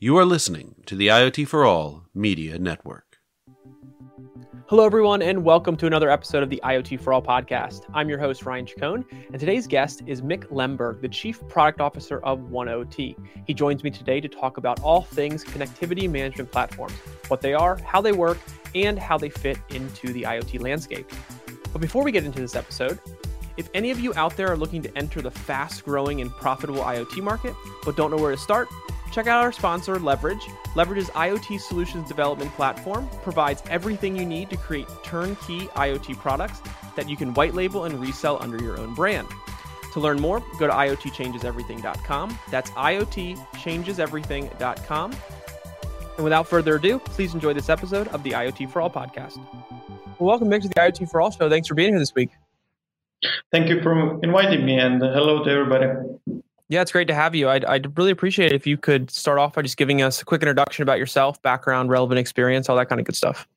You are listening to the IoT for All Media Network. Hello, everyone, and welcome to another episode of the IoT for All podcast. I'm your host, Ryan Chacon, and today's guest is Mikk Lemberg, the Chief Product Officer of 1oT. He joins me today to talk about all things connectivity management platforms, what they are, how they work, and how they fit into the IoT landscape. But before we get into this episode, if any of you out there are looking to enter the fast growing and profitable IoT market but don't know where to start, check out our sponsor, Leverege. Leverege's IoT solutions development platform provides everything you need to create turnkey IoT products that you can white label and resell under your own brand. To learn more, go to IoTchangesEverything.com. That's IoTChangesEverything.com. And without further ado, please enjoy this episode of the IoT for All podcast. Well, welcome, back to the IoT for All show. Thanks for being here this week. Thank you for inviting me, and hello to everybody. Yeah, it's great to have you. I'd, I'd really appreciate it if you could start off by just giving us a quick introduction about yourself, background, relevant experience, all that kind of good stuff.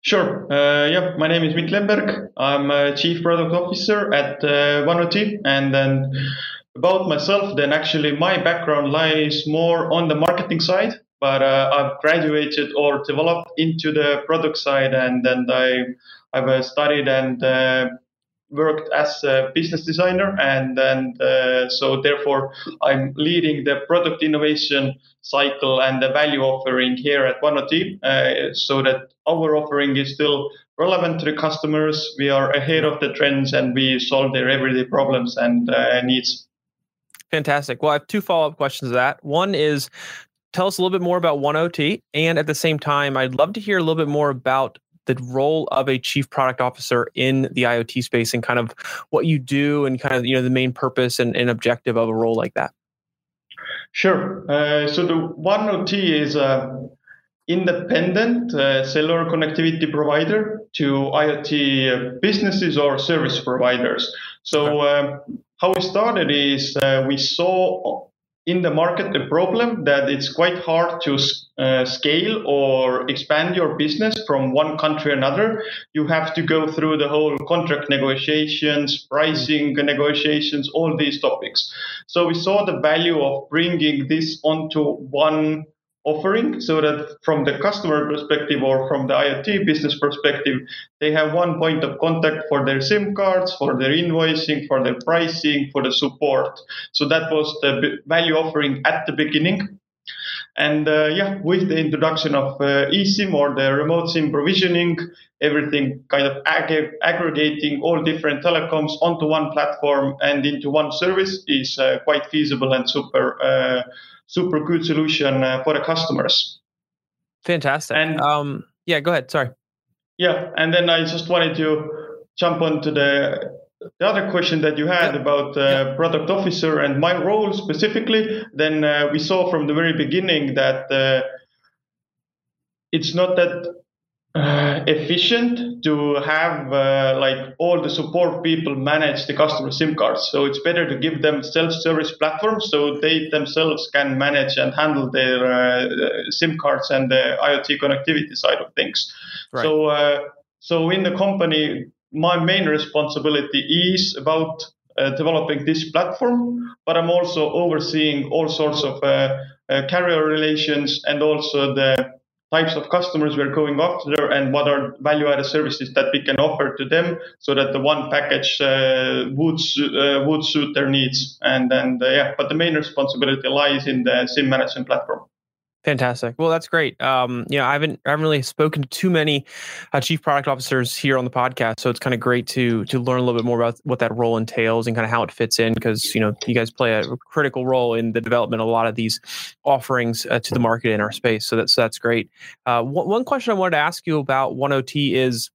Sure. Uh, yeah, my name is Mikk Lemberg. I'm a Chief Product Officer at uh, 1oT. And then about myself, then actually my background lies more on the marketing side, but uh, I've graduated or developed into the product side. And then I, I've uh, studied and uh, worked as a business designer and and uh, so therefore I'm leading the product innovation cycle and the value offering here at 1oT uh, so that our offering is still relevant to the customers. We are ahead of the trends and we solve their everyday problems and uh, needs. Fantastic. Well I have two follow-up questions to that. One is tell us a little bit more about 1oT and at the same time I'd love to hear a little bit more about the role of a chief product officer in the IoT space and kind of what you do and kind of you know the main purpose and, and objective of a role like that. Sure. Uh, so the one 1oT is a independent uh, cellular connectivity provider to IoT businesses or service providers. So okay. uh, how we started is uh, we saw in the market the problem that it's quite hard to uh, scale or expand your business from one country another. You have to go through the whole contract negotiations pricing negotiations all these topics. So we saw the value of bringing this onto one offering so that from the customer perspective or from the IoT business perspective, they have one point of contact for their SIM cards, for their invoicing, for their pricing, for the support. So that was the value offering at the beginning. And uh, yeah, with the introduction of uh, eSIM or the remote SIM provisioning, everything kind of ag- aggregating all different telecoms onto one platform and into one service is uh, quite feasible and super uh, super good solution uh, for the customers. Fantastic. And um, yeah, go ahead. Sorry. Yeah, and then I just wanted to jump onto the the other question that you had yeah. about uh, yeah. product officer and my role specifically. Then uh, we saw from the very beginning that uh, it's not that uh, efficient to have uh, like all the support people manage the customer SIM cards. So it's better to give them self-service platforms so they themselves can manage and handle their uh, SIM cards and the IoT connectivity side of things. Right. So uh, so in the company, my main responsibility is about uh, developing this platform, but I'm also overseeing all sorts of uh, carrier relations and also the types of customers we're going after and what are value added services that we can offer to them so that the one package uh, would, uh, would suit their needs. And then, uh, yeah, but the main responsibility lies in the SIM management platform. Fantastic. Well, that's great. Um, you know, I haven't I haven't really spoken to too many uh, chief product officers here on the podcast, so it's kind of great to to learn a little bit more about what that role entails and kind of how it fits in because you know you guys play a critical role in the development of a lot of these offerings uh, to the market in our space. So that's that's great. Uh, one, one question I wanted to ask you about 1oT is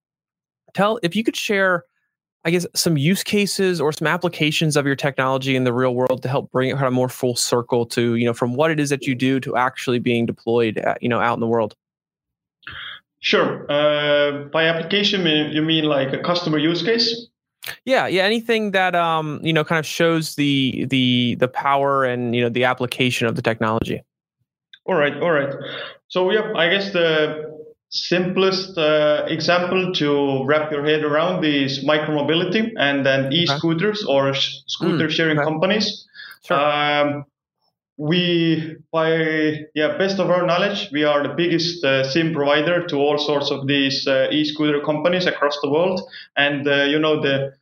tell if you could share I guess some use cases or some applications of your technology in the real world to help bring it kind of more full circle to you know from what it is that you do to actually being deployed at, you know out in the world. Sure. Uh, by application, you mean like a customer use case? Yeah, yeah. Anything that um you know kind of shows the the the power and you know the application of the technology. All right, all right. So yeah, I guess the simplest uh, example to wrap your head around is micromobility and then e-scooters or sh- scooter mm, sharing okay. companies. Sure. Um, we, by yeah, best of our knowledge, we are the biggest uh, SIM provider to all sorts of these uh, e-scooter companies across the world. And uh, you know the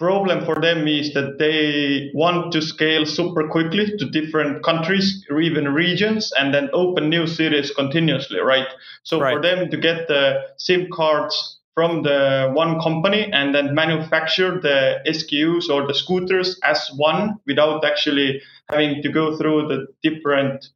problem for them is that they want to scale super quickly to different countries or even regions and then open new cities continuously, right? So Right. for them to get the SIM cards from the one company and then manufacture the SKUs or the scooters as one without actually having to go through the different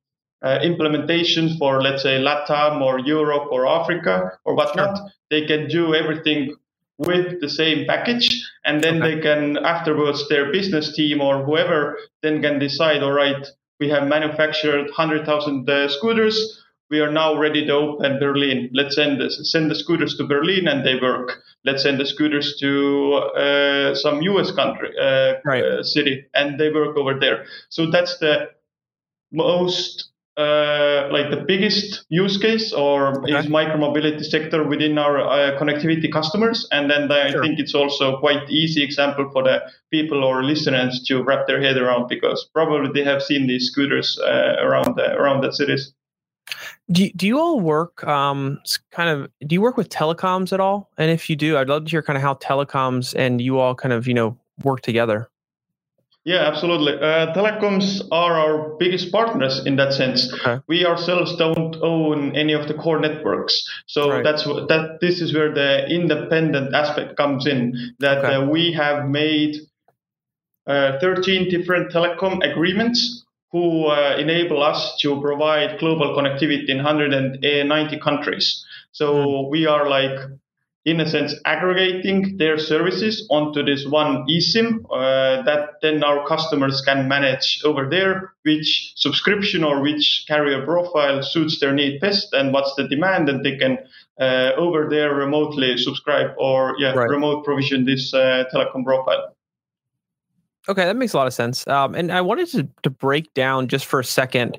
uh, implementations for, let's say, LATAM or Europe or Africa or whatnot. They can do everything with the same package, and then Okay. they can afterwards their business team or whoever then can decide. All right, we have manufactured hundred thousand uh, scooters. We are now ready to open Berlin. Let's send the, send the scooters to Berlin and they work. Let's send the scooters to uh, some U.S. country uh, Right. uh, city and they work over there. So that's the most uh, like the biggest use case or Okay. is micromobility sector within our uh, connectivity customers and then I Sure. think it's also quite easy example for the people or listeners to wrap their head around because probably they have seen these scooters uh, around the, around the cities Do, do you all work um kind of do you work with telecoms at all? And if you do, I'd love to hear kind of how telecoms and you all kind of, you know, work together. Yeah, absolutely. Uh, telecoms are our biggest partners in that sense. Okay. We ourselves don't own any of the core networks, so Right. that's that. This is where the independent aspect comes in. That Okay. uh, we have made uh, 13 different telecom agreements who uh, enable us to provide global connectivity in 190 countries. So we are like in a sense, aggregating their services onto this one eSIM uh, that then our customers can manage over there, which subscription or which carrier profile suits their need best and what's the demand, and they can uh, over there remotely subscribe or yeah, Right. remote provision this uh, telecom profile. Okay, that makes a lot of sense. Um, and I wanted to, to break down just for a second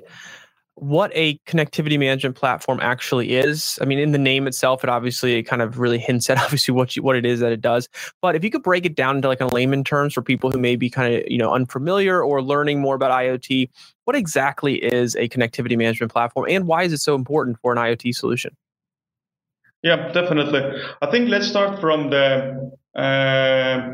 what a connectivity management platform actually is. I mean, in the name itself, it obviously kind of really hints at obviously what you, what it is that it does. But if you could break it down into like a layman terms for people who may be kind of you know unfamiliar or learning more about IoT, what exactly is a connectivity management platform, and why is it so important for an IoT solution? Yeah, definitely. I think let's start from the uh,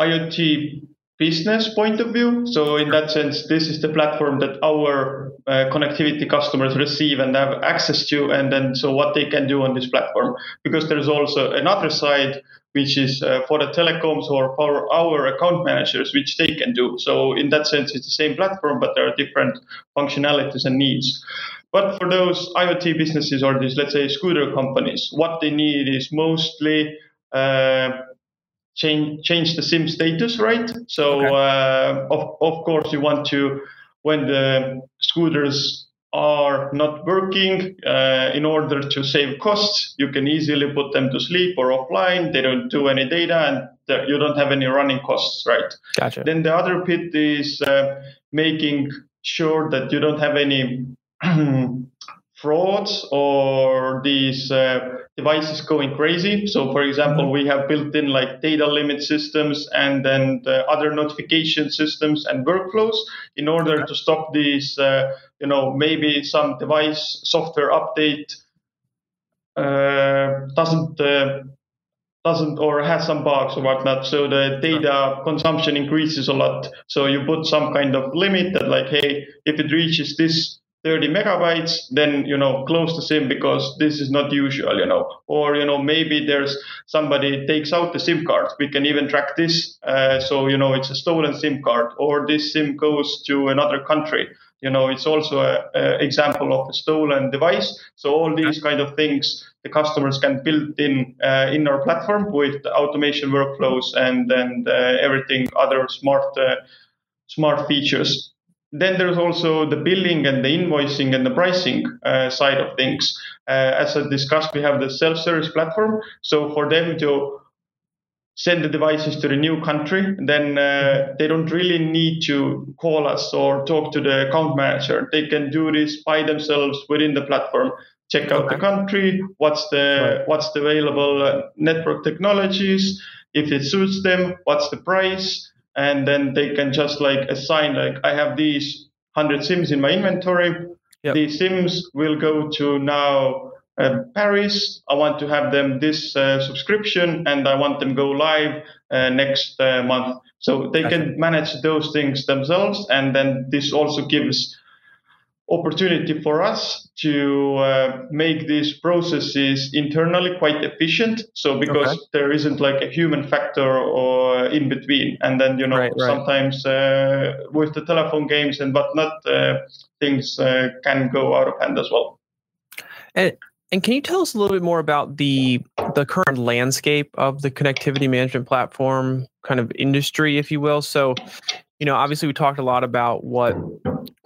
IoT business point of view. So, in that sense, this is the platform that our uh, connectivity customers receive and have access to, and then so what they can do on this platform. Because there's also another side which is uh, for the telecoms or for our account managers, which they can do. So, in that sense, it's the same platform, but there are different functionalities and needs. But for those IoT businesses or these, let's say, scooter companies, what they need is mostly uh, change change the SIM status, right? So Okay. uh, of of course you want to when the scooters are not working uh, in order to save costs you can easily put them to sleep or offline they don't do any data and you don't have any running costs right Gotcha. then the other bit is uh, making sure that you don't have any frauds or these uh, devices going crazy. So, for example, we have built in like data limit systems and then the other notification systems and workflows in order to stop these, uh, you know, maybe some device software update uh, doesn't. Uh, doesn't or has some bugs or whatnot so the data consumption increases a lot so you put some kind of limit that like hey if it reaches this 30 megabytes then you know close the sim because this is not usual you know. Or you know maybe there's somebody takes out the sim card. We can even track this uh, so you know it's a stolen sim card or this sim goes to another country. You know it's also a, a example of a stolen device. So all these kind of things the customers can build in uh, in our platform with the automation workflows and and uh, everything other smart uh, smart features then there's also the billing and the invoicing and the pricing uh, side of things uh, as i discussed we have the self-service platform so for them to send the devices to the new country, then uh, they don't really need to call us or talk to the account manager. They can do this by themselves within the platform. Check out the country, what's the Right. what's the available uh, network technologies, if it suits them, what's the price, and then they can just like assign like I have these 100 SIMs in my inventory. Yep. These SIMs will go to now uh, Paris. I want to have them this uh, subscription, and I want them go live uh, next uh, month. So they Gotcha. can manage those things themselves, and then this also gives opportunity for us to uh, make these processes internally quite efficient so because Okay. there isn't like a human factor or in between and then you know Right, right. sometimes uh, with the telephone games and whatnot uh, things uh, can go out of hand as well And can you tell us a little bit more about the the current landscape of the connectivity management platform kind of industry, if you will? So, you know, obviously we talked a lot about what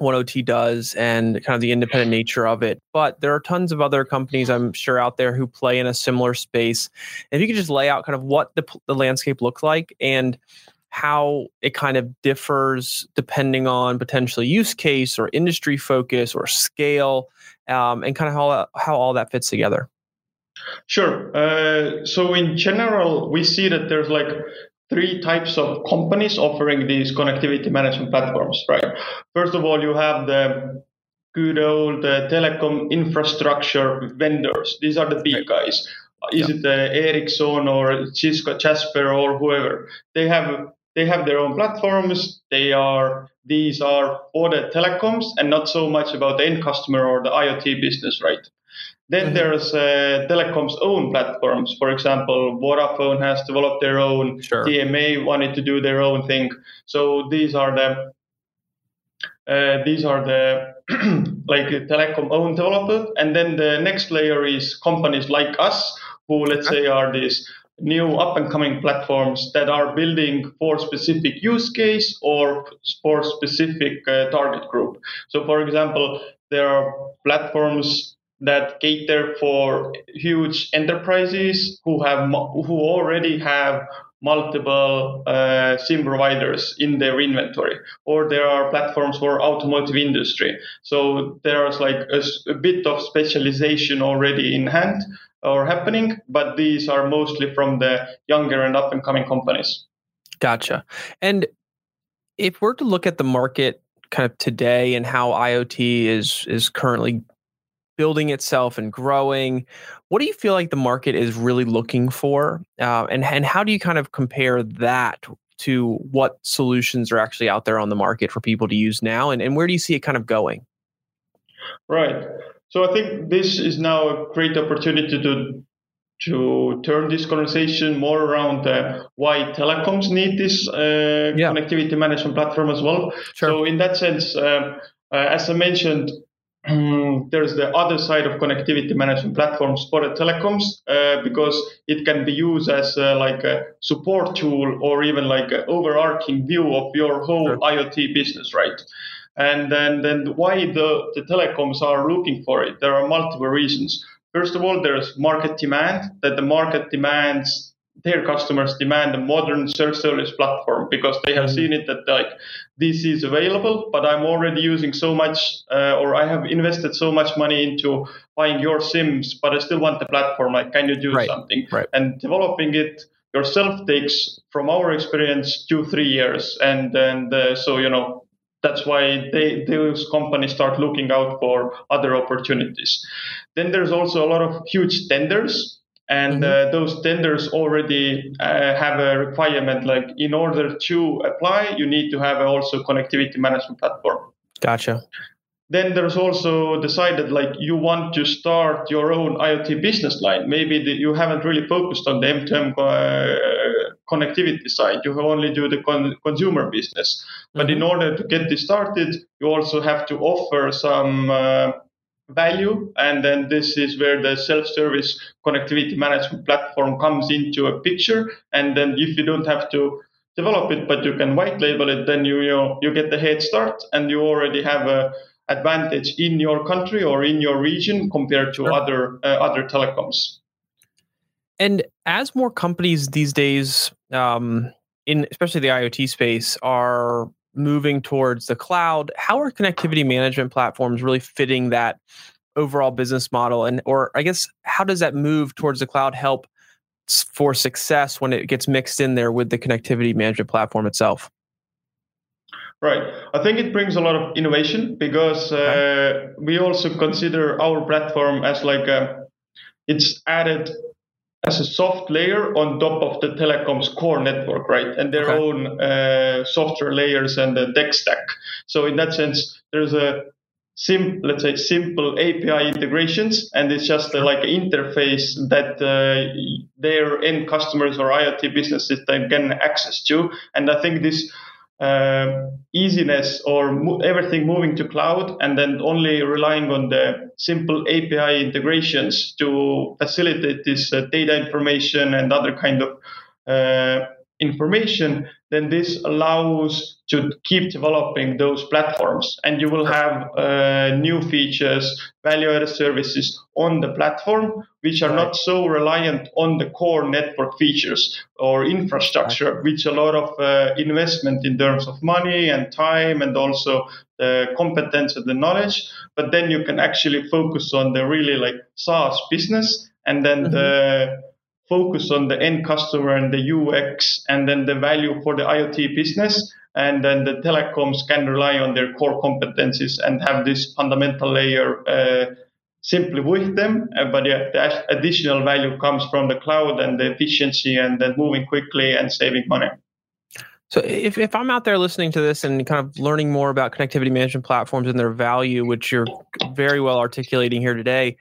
1oT does and kind of the independent nature of it, but there are tons of other companies I'm sure out there who play in a similar space. If you could just lay out kind of what the the landscape looks like and how it kind of differs depending on potentially use case or industry focus or scale um, and kind of how how all that fits together. Sure. Uh, so in general, we see that there's like three types of companies offering these connectivity management platforms, right? First of all, you have the good old uh, telecom infrastructure vendors. These are the big guys. Is it uh, Ericsson or Cisco, Jasper or whoever? They have they have their own platforms. They are these are for the telecoms and not so much about the end customer or the IoT business, right? Then Mhm. there's uh, telecom's own platforms. For example, Vodafone has developed their own. Sure. TMA wanted to do their own thing. So these are the uh, these are the like telecom own developers, and then the next layer is companies like us who let's say are these new up and coming platforms that are building for specific use case or for specific uh, target group. So for example, there are platforms that cater for huge enterprises who have who already have multiple uh, SIM providers in their inventory, or there are platforms for automotive industry. So there's like a bit of specialization already in hand or happening, but these are mostly from the younger and up and coming companies. Gotcha. And if we're to look at the market kind of today and how IoT is is currently building itself and growing, what do you feel like the market is really looking for, uh, and and how do you kind of compare that to what solutions are actually out there on the market for people to use now, and, and where do you see it kind of going? Right. So I think this is now a great opportunity to to turn this conversation more around uh, why telecoms need this uh, Yeah. connectivity management platform as well. So in that sense, um, uh, as I mentioned, there's the other side of connectivity management platforms for the telecoms uh, because it can be used as uh, like a support tool or even like an overarching view of your whole. IoT business, right? And then, then why the, the telecoms are looking for it? There are multiple reasons. First of all, there's market demand that the market demands their customers demand a modern self-service platform because they have Mhm. seen it that like this is available, but I'm already using so much, uh, or I have invested so much money into buying your Sims, but I still want the platform. Like, can you do Right, something? right. And developing it yourself takes, from our experience, two three years, and and uh, so you know that's why they those companies start looking out for other opportunities. Then there's also a lot of huge tenders and uh, those tenders already uh, have a requirement like in order to apply you need to have also connectivity management platform. Gotcha. then there's also decided like you want to start your own iot business line. Maybe the, you haven't really focused on the m2m uh, connectivity side. You only do the con- consumer business. But in order to get this started you also have to offer some uh, value and then this is where the self-service connectivity management platform comes into a picture and then if you don't have to develop it but you can white label it then you you, know, you get the head start and you already have a advantage in your country or in your region compared to Sure. other uh, other telecoms And as more companies these days, um, in especially the IoT space, are moving towards the cloud, how are connectivity management platforms really fitting that overall business model? And or I guess how does that move towards the cloud help for success when it gets mixed in there with the connectivity management platform itself? Right. I think it brings a lot of innovation because uh, we also consider our platform as like a, it's added as a soft layer on top of the telecom's core network, right? And their Okay. own uh, software layers and the tech stack. So in that sense, there's a sim, let's say simple API integrations, and it's just uh, like an interface that uh, their end customers or IoT businesses then can access to. And I think this uh, easiness or mo- everything moving to cloud and then only relying on the simple API integrations to facilitate this uh, data information and other kind of uh, information, then this allows to keep developing those platforms. And you will have uh, new features value-added services on the platform which are not so reliant on the core network features or infrastructure which a lot of uh, investment in terms of money and time and also the competence and the knowledge. But then you can actually focus on the really like SaaS business and then the focus on the end customer and the UX and then the value for the IoT business. And then the telecoms can rely on their core competencies and have this fundamental layer uh, simply with them. Uh, but yeah, the additional value comes from the cloud and the efficiency and then moving quickly and saving money. So if, if I'm out there listening to this and kind of learning more about connectivity management platforms and their value, which you're very well articulating here today,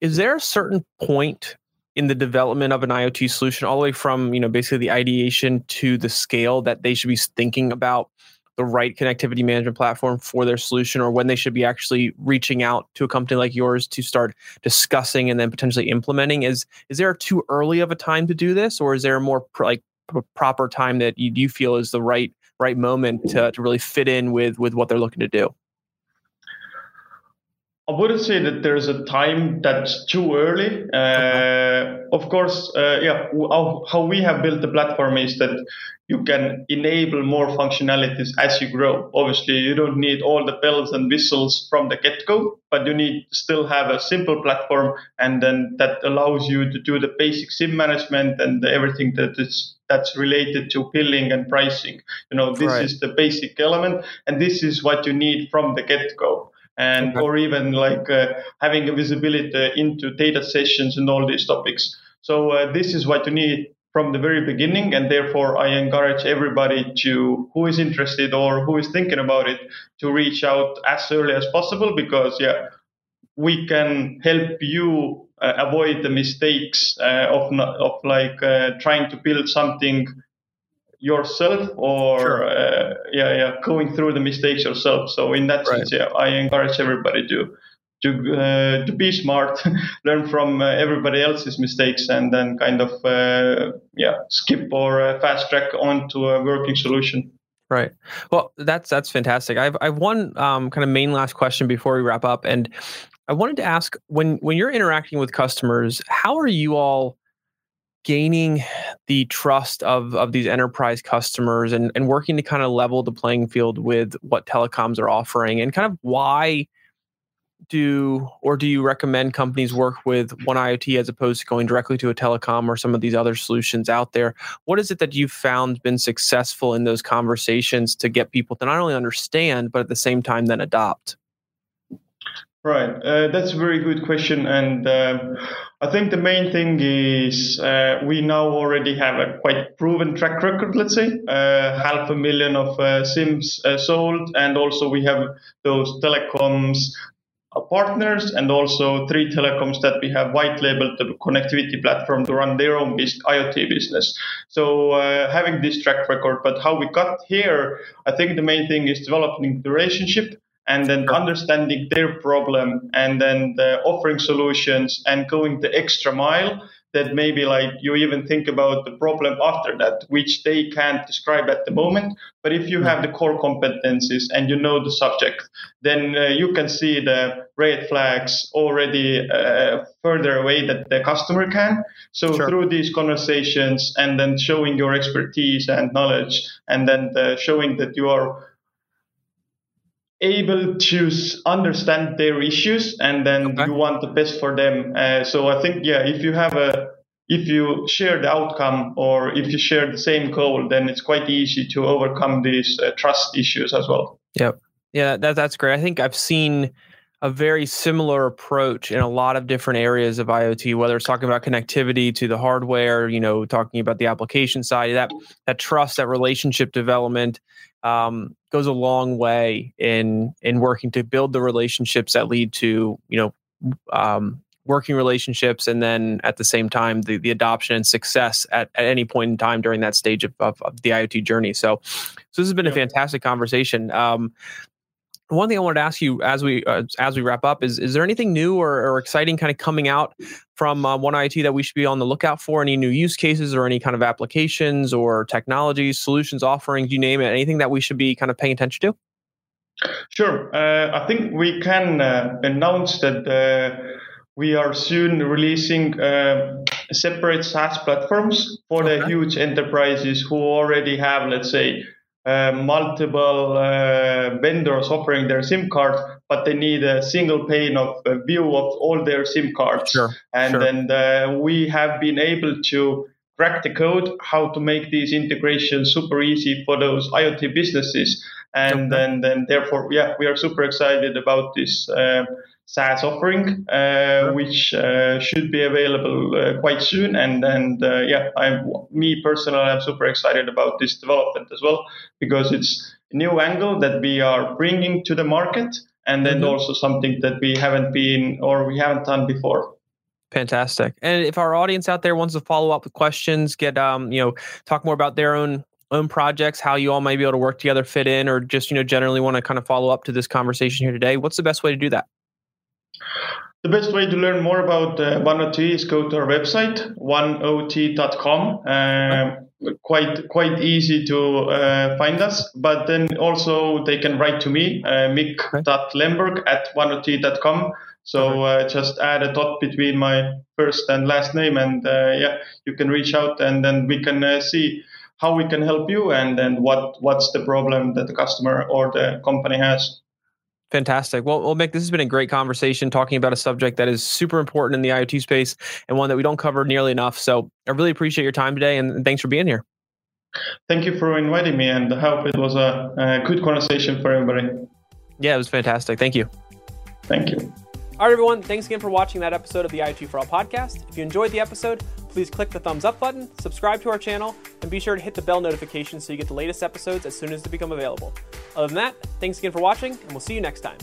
is there a certain point in the development of an IoT solution, all the way from you know basically the ideation to the scale that they should be thinking about the right connectivity management platform for their solution, or when they should be actually reaching out to a company like yours to start discussing and then potentially implementing? Is is there too early of a time to do this, or is there a more pr- like proper time that you, you feel is the right right moment to, to really fit in with with what they're looking to do? I wouldn't say that there's a time that's too early. Uh, of course, uh, yeah. How, how we have built the platform is that you can enable more functionalities as you grow. Obviously, you don't need all the bells and whistles from the get-go, but you need still have a simple platform, and then that allows you to do the basic SIM management and everything that is that's related to billing and pricing. You know, this Right. is the basic element, and this is what you need from the get-go and Okay. or even like uh, having a visibility into data sessions and all these topics. So uh, this is what you need from the very beginning, and therefore I encourage everybody to who is interested or who is thinking about it to reach out as early as possible because yeah, we can help you uh, avoid the mistakes uh, of not, of like uh, trying to build something yourself or Sure. uh, yeah yeah going through the mistakes yourself so in that Right. sense yeah i encourage everybody to to uh, to be smart learn from uh, everybody else's mistakes and then kind of uh, yeah skip or uh, fast track onto a working solution Right. Well, that's that's fantastic. I've I've one um, kind of main last question before we wrap up, and I wanted to ask when when you're interacting with customers, how are you all gaining the trust of of these enterprise customers and and working to kind of level the playing field with what telecoms are offering, and kind of why do or do you recommend companies work with one IoT as opposed to going directly to a telecom or some of these other solutions out there? What is it that you've found been successful in those conversations to get people to not only understand but at the same time then adopt? Right, uh, that's a very good question, and uh, I think the main thing is uh, we now already have a quite proven track record. Let's say uh, half a million of uh, SIMs uh, sold, and also we have those telecoms partners, and also three telecoms that we have white labeled the connectivity platform to run their own IoT business. So uh, having this track record, but how we got here, I think the main thing is developing the relationship and then Sure. understanding their problem and then the offering solutions and going the extra mile that maybe like you even think about the problem after that which they can't describe at the moment but if you have the core competencies and you know the subject then uh, you can see the red flags already uh, further away that the customer can so Sure. through these conversations and then showing your expertise and knowledge and then the showing that you are able to understand their issues and then Okay. you want the best for them. Uh, so I think, yeah, if you have a if you share the outcome or if you share the same goal, then it's quite easy to overcome these uh, trust issues as well. Yep. Yeah, that, that's great. I think I've seen a very similar approach in a lot of different areas of IoT, whether it's talking about connectivity to the hardware, you know, talking about the application side, that that trust, that relationship development um, goes a long way in in working to build the relationships that lead to, you know, um, working relationships and then at the same time the, the adoption and success at, at any point in time during that stage of, of, of the iot journey. So so this has been a fantastic conversation. Um, one thing I wanted to ask you as we uh, as we wrap up is is there anything new or, or exciting kind of coming out from uh, One IoT that we should be on the lookout for? Any new use cases or any kind of applications or technologies, solutions, offerings, you name it? Anything that we should be kind of paying attention to? Sure. Uh, I think we can uh, announce that uh, we are soon releasing uh, separate SaaS platforms for okay. the huge enterprises who already have, let's say, multiple uh, vendors offering their SIM cards, but they need a single pane of uh, view of all their SIM cards. Sure, and sure. then uh, we have been able to crack the code how to make these integrations super easy for those IoT businesses. And okay. then, then therefore, yeah, we are super excited about this uh, SaaS offering, uh, which uh, should be available uh, quite soon. And and uh, yeah, I'm me personally, I'm super excited about this development as well because it's a new angle that we are bringing to the market, and then mm-hmm. also something that we haven't been or we haven't done before. Fantastic. And if our audience out there wants to follow up with questions, get um, you know, talk more about their own own projects, how you all might be able to work together, fit in, or just you know generally want to kind of follow up to this conversation here today, what's the best way to do that? The best way to learn more about uh, 1oT is go to our website, 1ot.com. Um, quite quite easy to uh, find us, but then also they can write to me, uh, mikk.lemberg at 1ot.com. So uh, just add a dot between my first and last name, and uh, yeah, you can reach out, and then we can uh, see how we can help you, and then what what's the problem that the customer or the company has. Fantastic. Well, well, Mikk, this has been a great conversation talking about a subject that is super important in the IoT space and one that we don't cover nearly enough. So I really appreciate your time today and thanks for being here. Thank you for inviting me and I hope it was a, a good conversation for everybody. Yeah, it was fantastic. Thank you. Thank you. All right, everyone. Thanks again for watching that episode of the IoT for All podcast. If you enjoyed the episode, please click the thumbs up button, subscribe to our channel, and be sure to hit the bell notification so you get the latest episodes as soon as they become available. Other than that, thanks again for watching, and we'll see you next time.